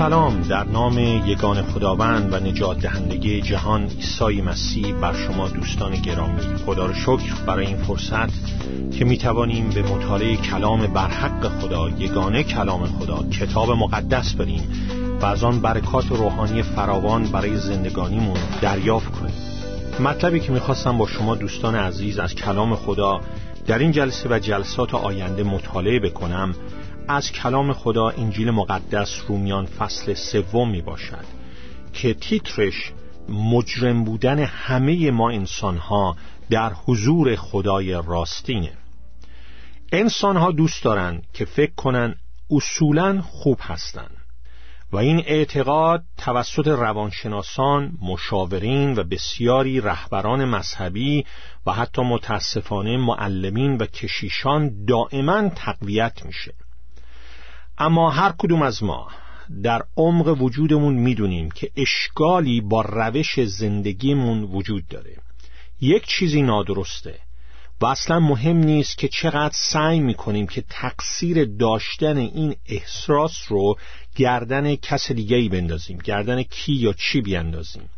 سلام. در نام یگان خداوند و نجات دهندگی جهان عیسی مسیح بر شما دوستان گرامی. خدا رو شکر برای این فرصت که می توانیم به مطالعه کلام برحق خدا یگانه کلام خدا کتاب مقدس بریم و از آن برکات روحانی فراوان برای زندگانیمون دریافت کنیم. مطلبی که می‌خواستم با شما دوستان عزیز از کلام خدا در این جلسه و جلسات آینده مطالعه بکنم از کلام خدا انجیل مقدس رومیان فصل سوم می باشد که تیترش مجرم بودن همه ما انسانها در حضور خدای راستینه. انسانها دوست دارند که فکر کنن اصولا خوب هستند و این اعتقاد توسط روانشناسان، مشاورین و بسیاری رهبران مذهبی و حتی متاسفانه معلمین و کشیشان دائما تقویت میشه. اما هر کدوم از ما در عمق وجودمون می‌دونیم که اشکالی با روش زندگیمون وجود داره. یک چیزی نادرسته و اصلا مهم نیست که چقدر سعی می‌کنیم که تقصیر داشتن این احساس رو گردن کس دیگه ای بندازیم گردن کی یا چی بیندازیم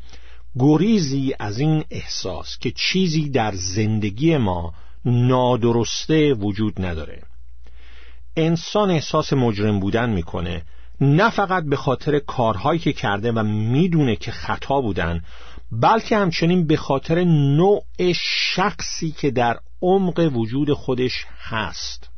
گریزی از این احساس که چیزی در زندگی ما نادرسته وجود نداره. انسان احساس مجرم بودن می‌کنه. نه فقط به خاطر کارهایی که کرده و می‌دونه که خطا بودن بلکه همچنین به خاطر نوع شخصی که در عمق وجود خودش هست.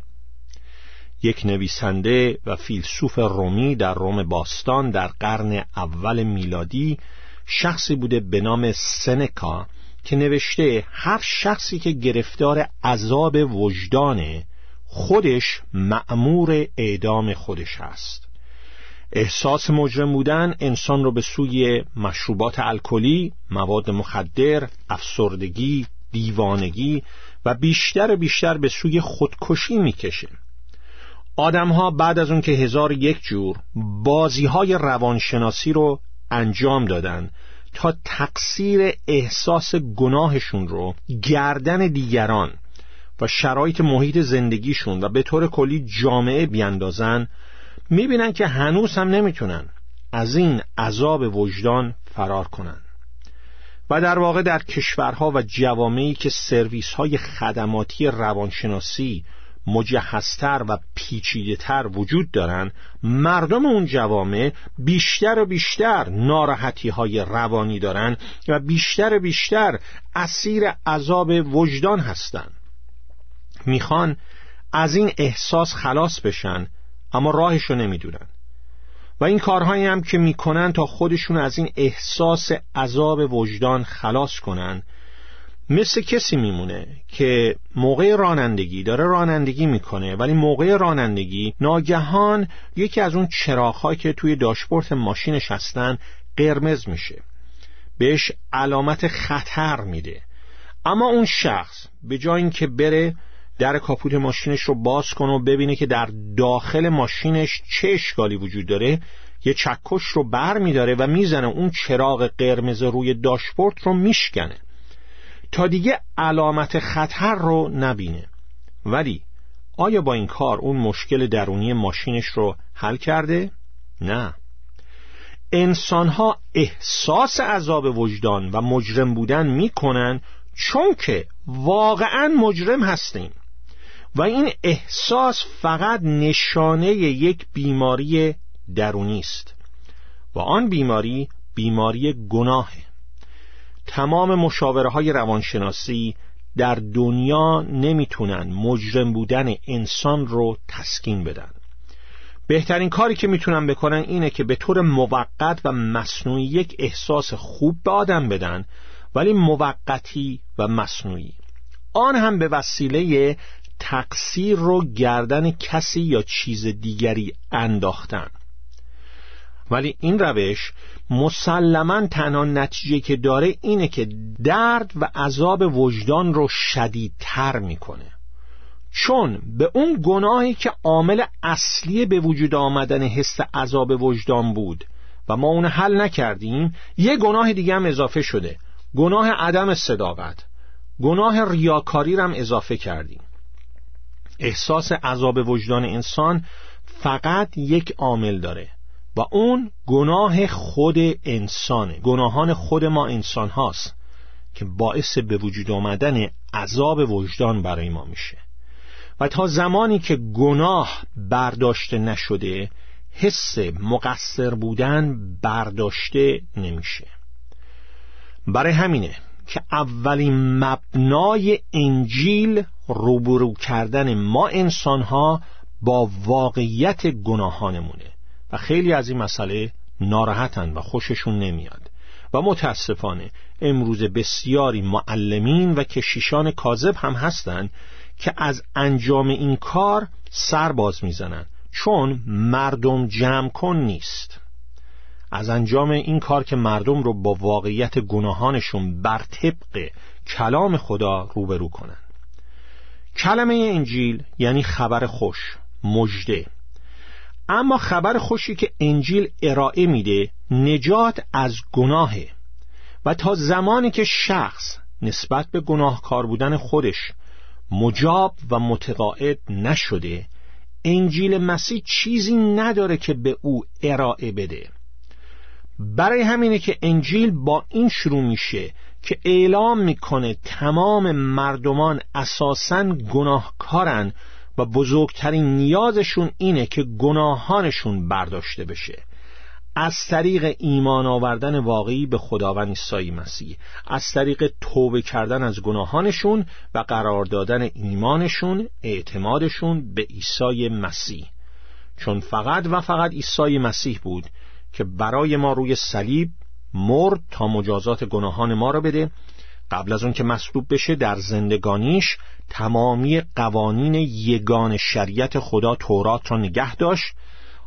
یک نویسنده و فیلسوف رومی در روم باستان در قرن اول میلادی شخصی بوده به نام سنکا که نوشته هر شخصی که گرفتار عذاب وجدانه خودش معمور اعدام خودش است احساس مجرم بودن انسان رو به سوی مشروبات الکلی، مواد مخدر، افسردگی، دیوانگی و بیشتر و بیشتر به سوی خودکشی می‌کشه. آدمها بعد از اون که هزار یک جور بازی های روانشناسی رو انجام دادن تا تقصیر احساس گناهشون رو گردن دیگران و شرایط محیط زندگیشون و به طور کلی جامعه بیاندازن می‌بینن که هنوز هم نمی‌تونن از این عذاب وجدان فرار کنن. و در واقع در کشورها و جوامعی که سرویس های خدماتی روانشناسی مجهزتر و پیچیدهتر وجود دارند مردم اون جوامع بیشتر و بیشتر ناراحتی های روانی دارند و بیشتر و بیشتر اسیر عذاب وجدان هستند می‌خوان از این احساس خلاص بشن اما راهشو نمی‌دونن. و این کارهایی هم که می‌کنن تا خودشون از این احساس عذاب وجدان خلاص کنن مثل کسی میمونه که موقع رانندگی داره رانندگی می‌کنه ولی موقع رانندگی ناگهان یکی از اون چراغهایی که توی داشبورت ماشینش هستن قرمز میشه. بهش علامت خطر میده. اما اون شخص به جای اینکه بره در کاپوت ماشینش رو باز کنه و ببینه که در داخل ماشینش چه اشکالی وجود داره. یه چکش رو بر میداره و می‌زنه. اون چراغ قرمز روی داشبورد رو میشکنه. تا دیگه علامت خطر رو نبینه. ولی آیا با این کار اون مشکل درونی ماشینش رو حل کرده؟ نه. انسانها احساس عذاب وجدان و مجرم بودن می‌کنن چون که واقعا مجرم هستیم. و این احساس فقط نشانه یک بیماری درونی است. و آن بیماری بیماری گناهه. تمام مشاوره های روانشناسی در دنیا نمی‌تونن مجرم بودن انسان رو تسکین بدن. بهترین کاری که می‌تونن بکنن اینه که به طور موقت و مصنوعی یک احساس خوب به آدم بدن ولی موقتی و مصنوعی. آن هم به وسیله تقصیر رو گردن کسی یا چیز دیگری انداختن. ولی این روش مسلما تنها نتیجه که داره اینه که درد و عذاب وجدان رو شدیدتر می‌کنه. چون به اون گناهی که عامل اصلی به وجود آمدن حس عذاب وجدان بود و ما اون حل نکردیم یه گناه دیگه هم اضافه شده. گناه عدم صداقت. گناه ریاکاری هم اضافه کردیم. احساس عذاب وجدان انسان فقط یک عامل داره و اون گناه خود انسانه. گناهان خود ما انسان هاست که باعث به وجود آمدن عذاب وجدان برای ما میشه. و تا زمانی که گناه برداشته نشده حس مقصر بودن برداشته نمیشه. برای همینه که اولین مبنای انجیل روبرو کردن ما انسانها با واقعیت گناهانمونه و خیلی از این مسئله ناراحتن و خوششون نمیاد. و متاسفانه امروز بسیاری معلمین و کشیشان کاذب هم هستند که از انجام این کار سر باز می‌زنن چون مردم جمع کن نیست. از انجام این کار که مردم رو با واقعیت گناهانشون بر طبق کلام خدا روبرو کنن. کلمه انجیل یعنی خبر خوش مجده اما خبر خوشی که انجیل ارائه میده نجات از گناهه. و تا زمانی که شخص نسبت به گناهکار بودن خودش مجاب و متقاعد نشده انجیل مسیح چیزی نداره که به او ارائه بده. برای همینه که انجیل با این شروع میشه که اعلام می‌کنه تمام مردمان اساساً گناهکارن و بزرگترین نیازشون اینه که گناهانشون برداشته بشه. از طریق ایمان آوردن واقعی به خداوند عیسی مسیح از طریق توبه کردن از گناهانشون و قرار دادن ایمانشون اعتمادشون به عیسی مسیح. چون فقط و فقط عیسی مسیح بود که برای ما روی صلیب مرد تا مجازات گناهان ما را بده. قبل از اون که مصلوب بشه در زندگانیش تمامی قوانین یگان شریعت خدا تورات را نگه داشت.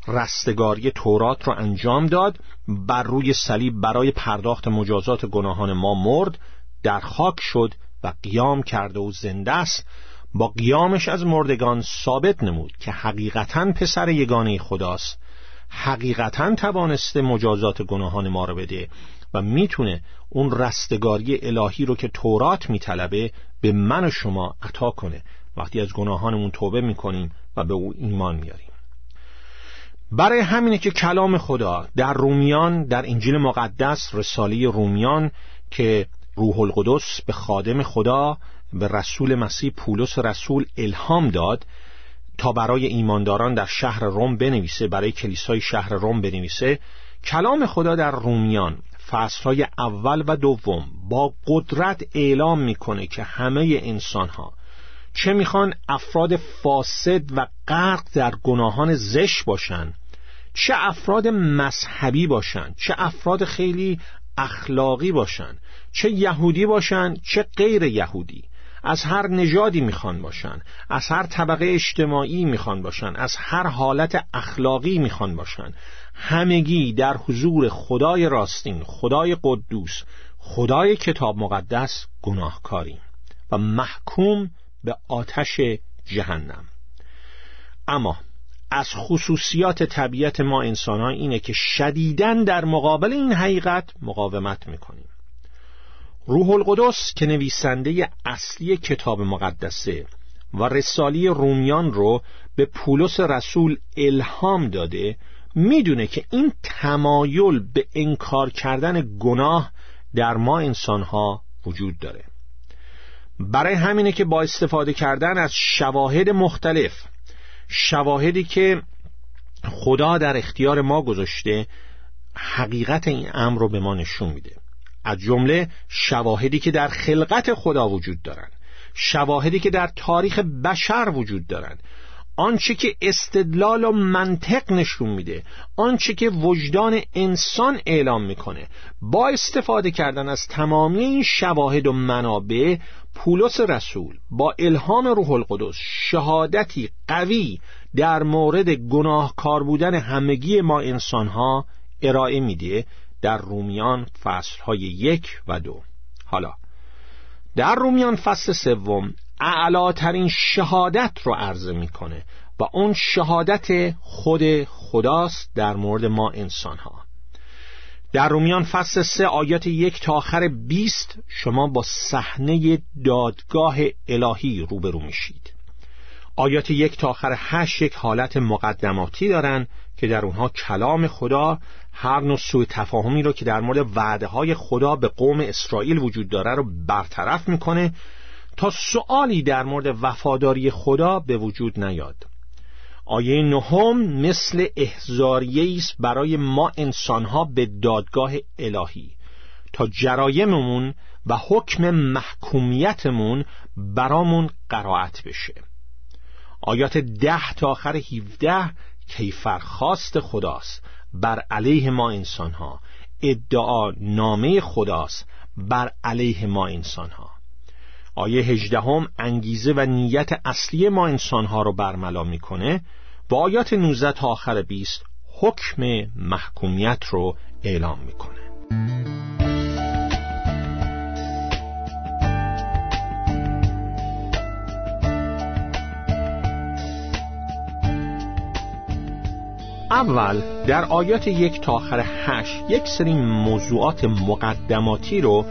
رستگاری تورات را انجام داد. بر روی صلیب برای پرداخت مجازات گناهان ما مرد در خاک شد و قیام کرده و زنده است. با قیامش از مردگان ثابت نمود که حقیقتا پسر یگانه خداست. حقیقتا توانسته مجازات گناهان ما را بده و می‌تونه اون رستگاری الهی رو که تورات میطلبه به من و شما عطا کنه. وقتی از گناهانمون توبه می‌کنیم و به او ایمان میاریم برای همینه که کلام خدا در رومیان در انجیل مقدس رساله رومیان که روح القدس به خادم خدا به رسول مسیح پولس رسول الهام داد تا برای ایمانداران در شهر روم بنویسه برای کلیسای شهر روم بنویسه کلام خدا در رومیان فصلهای اول و دوم با قدرت اعلام می‌کنه که همه انسان ها چه می‌خوان افراد فاسد و غرق در گناهان زش باشن چه افراد مذهبی باشن چه افراد خیلی اخلاقی باشن چه یهودی باشن چه غیر یهودی. از هر نژادی می‌خوان باشن از هر طبقه اجتماعی می‌خوان باشن از هر حالت اخلاقی می‌خوان باشن. همگی در حضور خدای راستین خدای قدوس خدای کتاب مقدس گناهکاریم و محکوم به آتش جهنم. اما از خصوصیات طبیعت ما انسان اینه که شدیدن در مقابل این حقیقت مقاومت می‌کنیم. روح القدس که نویسنده اصلی کتاب مقدسه و رسالی رومیان رو به پولس رسول الهام داده می‌دونه که این تمایل به انکار کردن گناه در ما انسانها وجود داره. برای همینه که با استفاده کردن از شواهد مختلف شواهدی که خدا در اختیار ما گذاشته حقیقت این امر رو به ما نشون میده. از جمله شواهدی که در خلقت خدا وجود دارند شواهدی که در تاریخ بشر وجود دارند. آنچه که استدلال و منطق نشون میده آنچه که وجدان انسان اعلام می‌کنه با استفاده کردن از تمامی این شواهد و منابع پولس رسول با الهام روح القدس شهادتی قوی در مورد گناهکار بودن همگی ما انسانها ارائه میده در رومیان فصلهای یک و دو. حالا در رومیان فصل سوم اعلاترین شهادت رو عرضه می‌کنه و اون شهادت خود خداست در مورد ما انسان ها در رومیان فصل سه آیات یک تا آخر بیست شما با صحنه دادگاه الهی روبرو میشید. آیات یک تا آخر هشت یک حالت مقدماتی دارن که در اونها کلام خدا هر نوع سوء تفاهمی رو که در مورد وعده های خدا به قوم اسرائیل وجود داره رو برطرف می‌کنه تا سوالی در مورد وفاداری خدا به وجود نیاد. آیه نهم مثل احزاریه است برای ما انسانها به دادگاه الهی. تا جرایممون و حکم محکومیتمون برامون قرائت بشه. آیات ده تا آخر هیوده کیفرخواست خداست. بر علیه ما انسانها. ادعا نامه خداست. بر علیه ما انسانها. آیه هجدهم انگیزه و نیت اصلی ما انسانها رو برملا می‌کنه. و آیات 19 تا آخر 20 حکم محکومیت رو اعلام می‌کنه. اول در آیات یک تا آخر هشت یک سری موضوعات مقدماتی رو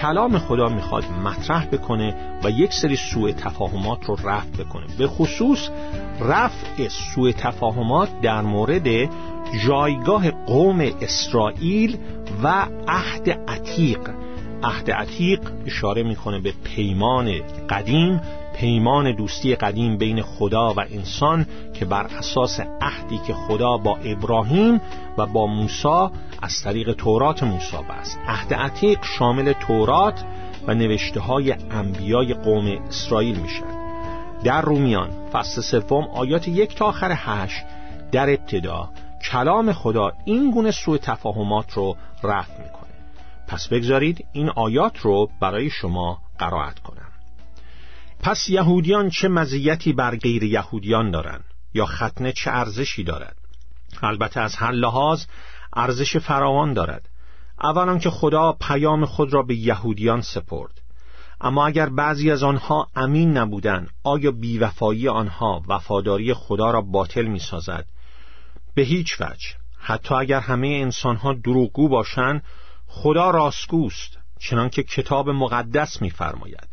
کلام خدا می‌خواد مطرح بکنه و یک سری سوء تفاهمات رو رفع بکنه. به خصوص رفع سوء تفاهمات در مورد جایگاه قوم اسرائیل و عهد عتیق. عهد عتیق اشاره می‌کنه به پیمان قدیم پیمان دوستی قدیم بین خدا و انسان که بر اساس عهدی که خدا با ابراهیم و با موسی از طریق تورات موسی است عهد عتیق شامل تورات و نوشته های انبیای قوم اسرائیل می‌شد در رومیان فصل سوم آیات یک تا آخر هشت در ابتدا کلام خدا این گونه سوء تفاهمات رو رفع می‌کنه. پس بگذارید این آیات رو برای شما قرائت کنم. پس یهودیان چه مزیتی بر غیر یهودیان دارند؟ یا ختنه چه ارزشی دارد؟ البته از هر لحاظ ارزش فراوان دارد. اولا که خدا پیام خود را به یهودیان سپرد. اما اگر بعضی از آنها امین نبودند آیا بیوفایی آنها وفاداری خدا را باطل می سازد؟ به هیچ وجه. حتی اگر همه انسانها دروغگو باشند خدا راستگوست چنانکه کتاب مقدس می‌فرماید.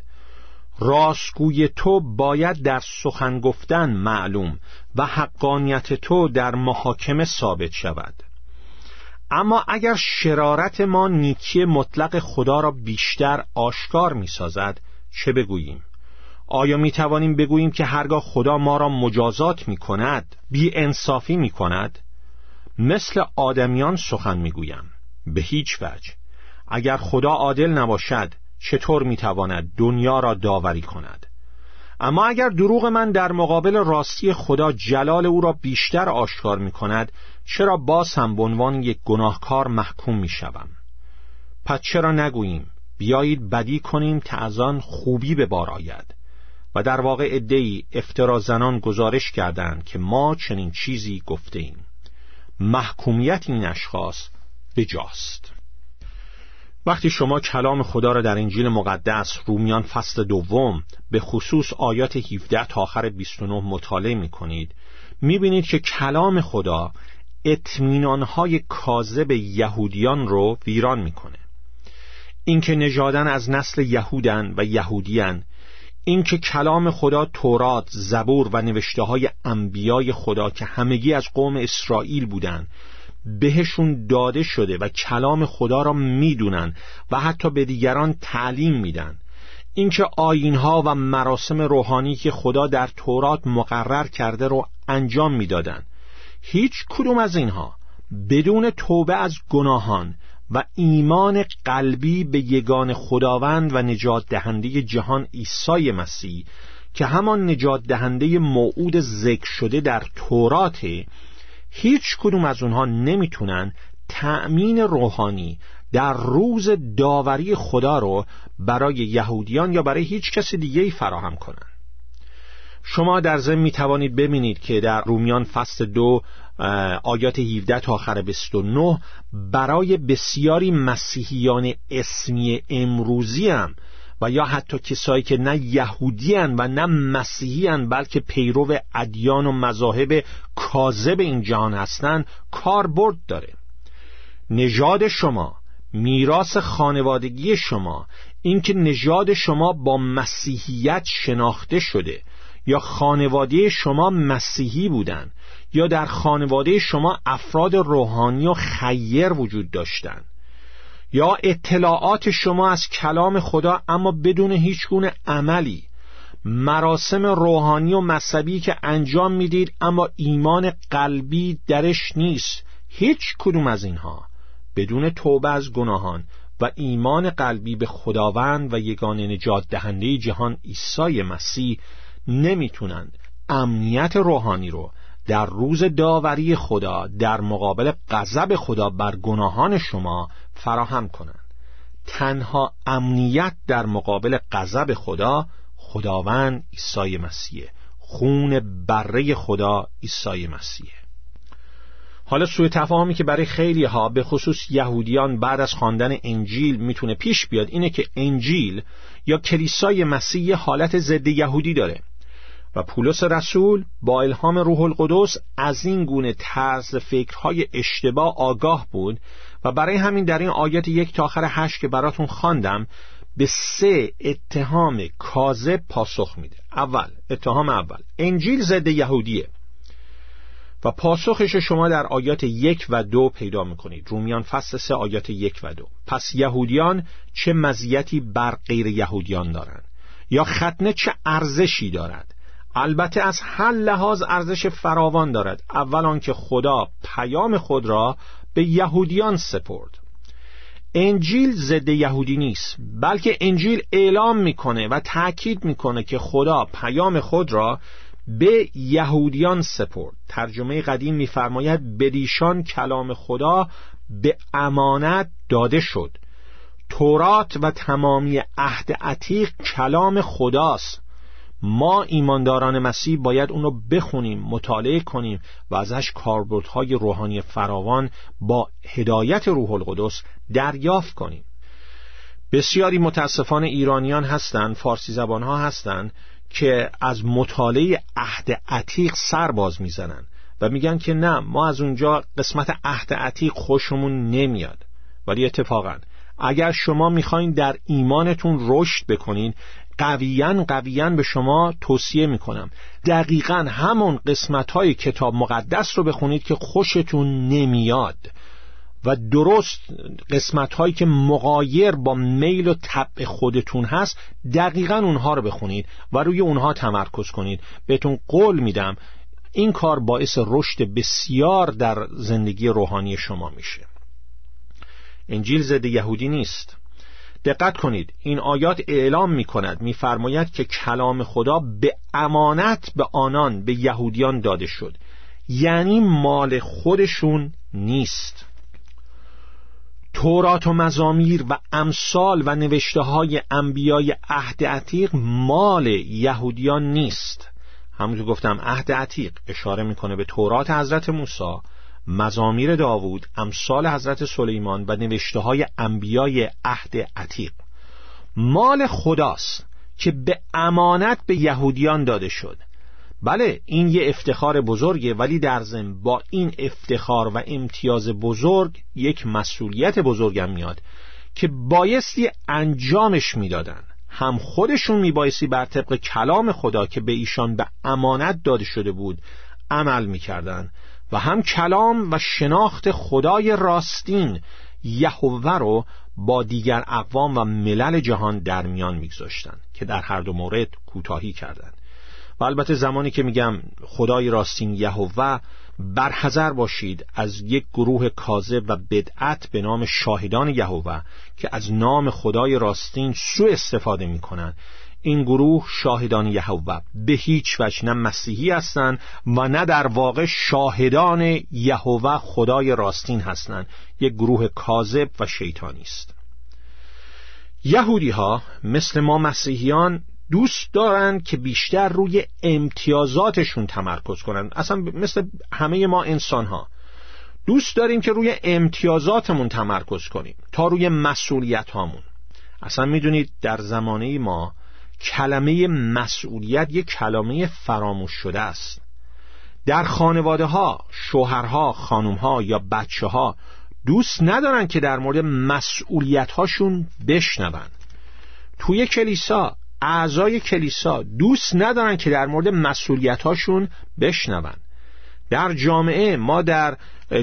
راستگوی تو باید در سخن گفتن معلوم و حقانیت تو در محاکمه ثابت شود اما اگر شرارت ما نیکی مطلق خدا را بیشتر آشکار می سازد چه بگوییم؟ آیا می توانیم بگوییم که هرگاه خدا ما را مجازات می کند بی انصافی می کند؟ مثل آدمیان سخن می گویم به هیچ وجه اگر خدا عادل نباشد چطور می‌تواند دنیا را داوری کند. اما اگر دروغ من در مقابل راستی خدا جلال او را بیشتر آشکار می کند چرا باز هم به عنوان یک گناهکار محکوم می شوم؟ پس چرا نگوییم بیایید بدی کنیم تا از آن خوبی به بار آید. و در واقع ادهی افترا زنان گزارش کردند که ما چنین چیزی گفته ایم محکومیت این اشخاص بجاست. وقتی شما کلام خدا را در انجیل مقدس رومیان فصل دوم به خصوص آیات 17 تا آخر 29 مطالعه می کنید می بینید که کلام خدا اطمینانهای کاذب یهودیان رو ویران می‌کنه. اینکه نژادن از نسل یهودن و یهودیان اینکه کلام خدا تورات، زبور و نوشته های انبیای خدا که همگی از قوم اسرائیل بودند بهشون داده شده و کلام خدا را می‌دونن و حتی به دیگران تعلیم میدن. اینکه آینها و مراسم روحانی که خدا در تورات مقرر کرده رو انجام می‌دادند هیچ کدوم از اینها بدون توبه از گناهان و ایمان قلبی به یگان خداوند و نجات دهنده جهان عیسی مسیح که همان نجات دهنده موعود ذکر شده در توراته هیچ کدوم از اونها نمی‌تونن تأمین روحانی در روز داوری خدا رو برای یهودیان یا برای هیچ کس دیگه فراهم کنن. شما در ضمن می توانید ببینید که در رومیان فصل دو آیات 17 تا آخر 29 برای بسیاری مسیحیان اسمی امروزی هم و یا حتی کسایی که نه یهودیان و نه مسیحیان بلکه پیرو ادیان و مذاهب کاذب این جهان هستند کاربرد داره. نژاد شما میراث خانوادگی شما اینکه نژاد شما با مسیحیت شناخته شده یا خانواده شما مسیحی بودن یا در خانواده شما افراد روحانی و خیر وجود داشتند. یا اطلاعات شما از کلام خدا اما بدون هیچ گونه عملی. مراسم روحانی و مذهبی که انجام می‌دید اما ایمان قلبی درش نیست. هیچ کدوم از اینها. بدون توبه از گناهان و ایمان قلبی به خداوند و یگان نجات دهنده جهان عیسی مسیح نمی‌تونند. امنیت روحانی رو در روز داوری خدا در مقابل غضب خدا بر گناهان شما فراهم کنند. تنها امنیت در مقابل غضب خدا خداوند عیسی مسیح. خون بره خدا عیسی مسیح. حالا سوء تفاهمی که برای خیلی ها به خصوص یهودیان بعد از خواندن انجیل می‌تونه پیش بیاد اینه که انجیل یا کلیسای مسیح حالت ضد یهودی داره. و پولس رسول با الهام روح القدس از این گونه طرز فکرهای اشتباه آگاه بود و برای همین در این آیات یک تا آخر هشت که براتون خواندم به سه اتهام کاذب پاسخ میده. اول اتهام اول. انجیل ضد یهودیه. و پاسخش شما در آیات یک و دو پیدا می‌کنید. رومیان فصل سه آیات یک و دو. پس یهودیان چه مزیتی بر غیر یهودیان دارند؟ یا ختنه چه ارزشی دارد؟ البته از هر لحاظ ارزش فراوان دارد. اول آنکه خدا پیام خود را به یهودیان سپرد. انجیل ضد یهودی نیست بلکه انجیل اعلام می‌کنه و تأکید می‌کنه که خدا پیام خود را به یهودیان سپرد. ترجمه قدیم میفرماید بدیشان کلام خدا به امانت داده شد. تورات و تمامی عهد عتیق کلام خداست. ما ایمانداران مسیح باید اونو بخونیم مطالعه کنیم و ازش کاربردهای روحانی فراوان با هدایت روح القدس دریافت کنیم. بسیاری متاسفانه ایرانیان هستند فارسی زبان ها هستند که از مطالعه عهد عتیق سر باز می‌زنن و میگن که نه ما از اونجا قسمت عهد عتیق خوشمون نمیاد. ولی اتفاقا اگر شما می‌خواین در ایمانتون رشد بکنین قویان قویان به شما توصیه می‌کنم. دقیقا همون قسمت های کتاب مقدس رو بخونید که خوشتون نمیاد. و درست قسمت هایی که مقایر با میل و طبع خودتون هست دقیقا اونها رو بخونید و روی اونها تمرکز کنید. بهتون قول میدم این کار باعث رشد بسیار در زندگی روحانی شما میشه. انجیل ضد یهودی نیست. دقت کنید این آیات اعلام می کند میفرماید که کلام خدا به امانت به آنان به یهودیان داده شد. یعنی مال خودشون نیست. تورات و مزامیر و امثال و نوشته های انبیای عهد عتیق مال یهودیان نیست. همونطور گفتم عهد عتیق اشاره می‌کنه به تورات حضرت موسی. مزامیر داوود امثال حضرت سلیمان و نوشته های انبیای عهد عتیق. مال خداست که به امانت به یهودیان داده شد. بله این یه افتخار بزرگه ولی در ضمن با این افتخار و امتیاز بزرگ یک مسئولیت بزرگم میاد که بایستی انجامش می‌دادن. هم خودشون میبایستی بر طبق کلام خدا که به ایشان به امانت داده شده بود عمل می‌کردن. و هم کلام و شناخت خدای راستین یهوه رو با دیگر اقوام و ملل جهان در میان میگذاشتند که در هر دو مورد کوتاهی کردند. و البته زمانی که میگم خدای راستین یهوه برحذر باشید از یک گروه کاذب و بدعت به نام شاهدان یهوه که از نام خدای راستین سوء استفاده می‌کنند. این گروه شاهدان یهوه. به هیچ وجه نه مسیحی هستند و نه در واقع شاهدان یهوه خدای راستین هستند. یک گروه کاذب و شیطانی است. یهودی ها مثل ما مسیحیان دوست دارند که بیشتر روی امتیازاتشون تمرکز کنند. اصلا مثل همه ما انسان ها دوست داریم که روی امتیازاتمون تمرکز کنیم تا روی مسئولیت هامون اصلا می‌دونید در زمانه ما کلمه مسئولیت یک کلمه فراموش شده است. در خانواده ها شوهرها خانومها یا بچه ها دوست ندارن که در مورد مسئولیت هاشون بشنون. توی کلیسا اعضای کلیسا دوست ندارن که در مورد مسئولیتاشون بشنون. در جامعه ما در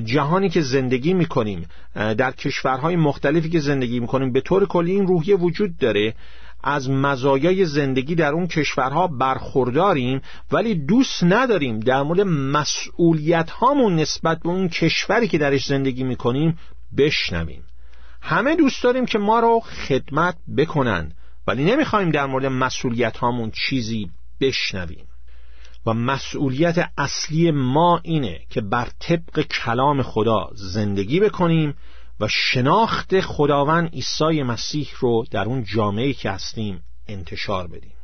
جهانی که زندگی می‌کنیم در کشورهای مختلفی که زندگی می‌کنیم به طور کلی این روحیه وجود داره. از مزایای زندگی در اون کشورها برخورداریم ولی دوست نداریم در مورد مسئولیت هامون نسبت به اون کشوری که درش زندگی می‌کنیم بشنویم. همه دوست داریم که ما رو خدمت بکنن ولی نمی‌خوایم در مورد مسئولیت هامون چیزی بشنویم. و مسئولیت اصلی ما اینه که بر طبق کلام خدا زندگی بکنیم و شناخت خداوند عیسی مسیح رو در اون جامعه که هستیم انتشار بدیم.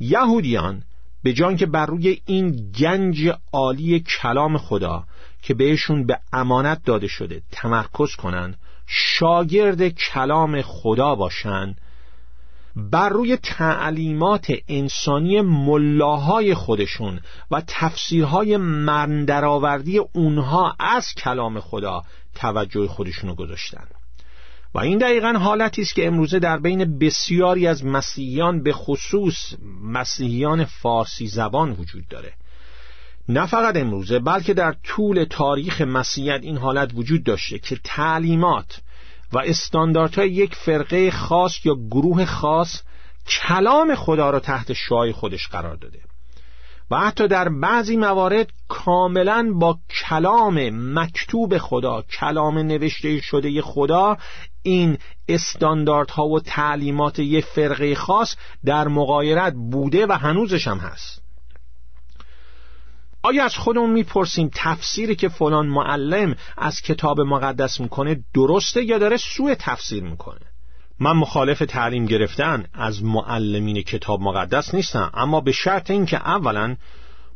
یهودیان به جان که بر روی این گنج عالی کلام خدا که بهشون به امانت داده شده تمرکز کنند شاگرد کلام خدا باشند بر روی تعلیمات انسانی ملاهای خودشون و تفسیرهای مندرآوردی اونها از کلام خدا توجه خودشونو گذاشتن. و این دقیقا حالتی است که امروزه در بین بسیاری از مسیحیان به خصوص مسیحیان فارسی زبان وجود داره. نه فقط امروزه بلکه در طول تاریخ مسیحیت این حالت وجود داشته که تعلیمات و استانداردهای یک فرقه خاص یا گروه خاص کلام خدا را تحت شعای خودش قرار داده. و حتی در بعضی موارد کاملا با کلام مکتوب خدا کلام نوشته شده خدا این استانداردها و تعلیمات یک فرقه خاص در مقایرت بوده و هنوزش هم هست. آیا از خودمون می‌پرسیم تفسیری که فلان معلم از کتاب مقدس می‌کنه درسته یا داره سوء تفسیر می‌کنه؟ من مخالف تعلیم گرفتن از معلمین کتاب مقدس نیستم اما به شرط اینکه اولا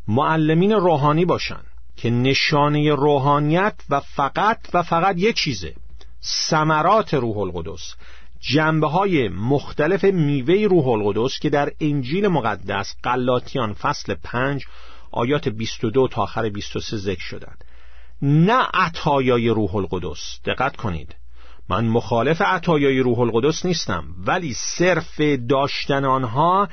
معلمین روحانی باشن که نشانه روحانیت و فقط و فقط یک چیزه ثمرات روح القدس جنبه های مختلف میوه روح القدس که در انجیل مقدس قلاتیان فصل پنج آیات 22 تا آخر 23 ذکر شدند. نه عطایای روح القدس. دقت کنید. من مخالف عطایای روح القدس نیستم ولی صرف داشتن آنها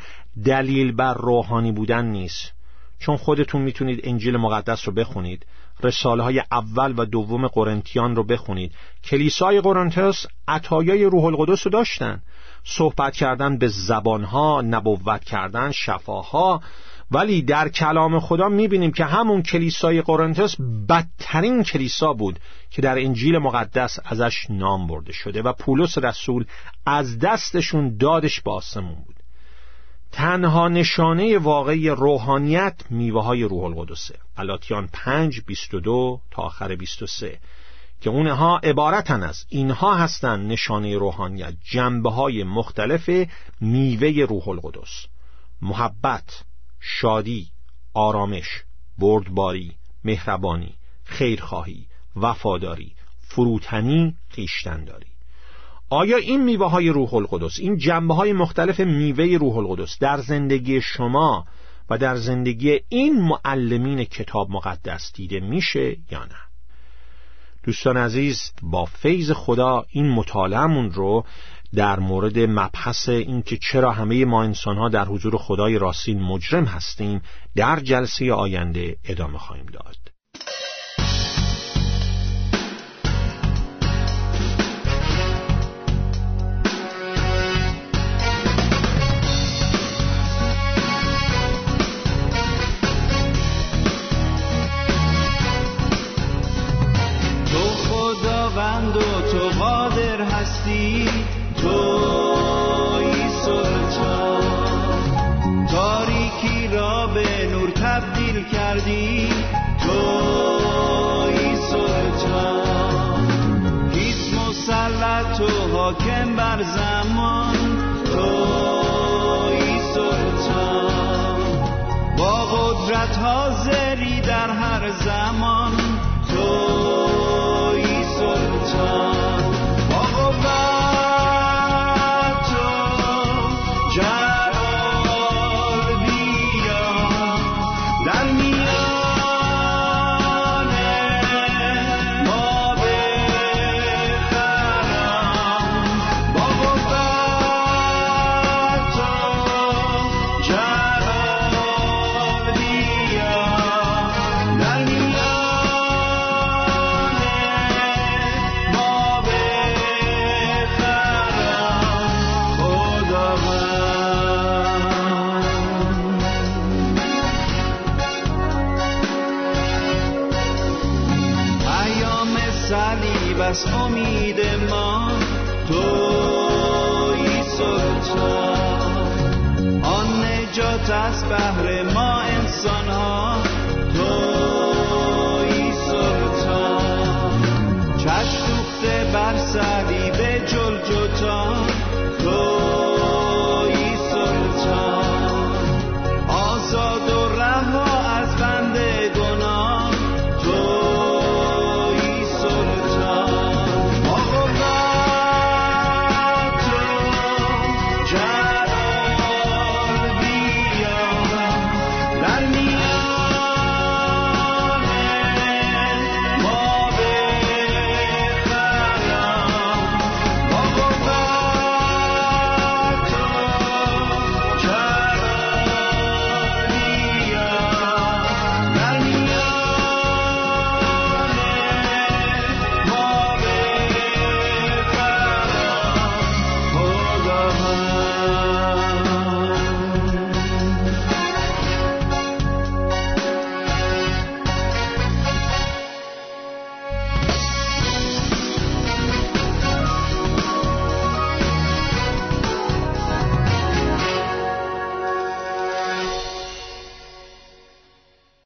دلیل بر روحانی بودن نیست. چون خودتون می‌تونید انجیل مقدس رو بخونید رساله های اول و دوم قرنتیان رو بخونید. کلیسای قرنتیاس عطایای روح القدس رو داشتن. صحبت کردن به زبانها نبوت کردن شفاها. ولی در کلام خدا می‌بینیم که همون کلیسای قرنتس بدترین کلیسا بود که در انجیل مقدس ازش نام برده شده و پولس رسول از دستشون دادش به آسمون بود. تنها نشانه واقعی روحانیت میوه های روح القدسه. غلاطیان 5 22 تا آخر 23 که اونها عبارتن از اینها هستند نشانه روحانیت جنبه های مختلف میوه روح القدس. محبت شادی آرامش بردباری مهربانی خیرخواهی وفاداری فروتنی خیشتنداری آیا این میوه های روح القدس این جنبه های مختلف میوه روح القدس در زندگی شما و در زندگی این معلمین کتاب مقدس دیده میشه یا نه؟ دوستان عزیز با فیض خدا این مطالعهمون رو در مورد مبحث اینکه چرا همه ما انسان ها در حضور خدای راستین مجرم هستیم در جلسه آینده ادامه خواهیم داد. نور تبدیل کردی. تو ای سلطان هیچ مسلط و حاکم بر زمان. تو ای سلطان با قدرت حاضری در هر زمان. سلطان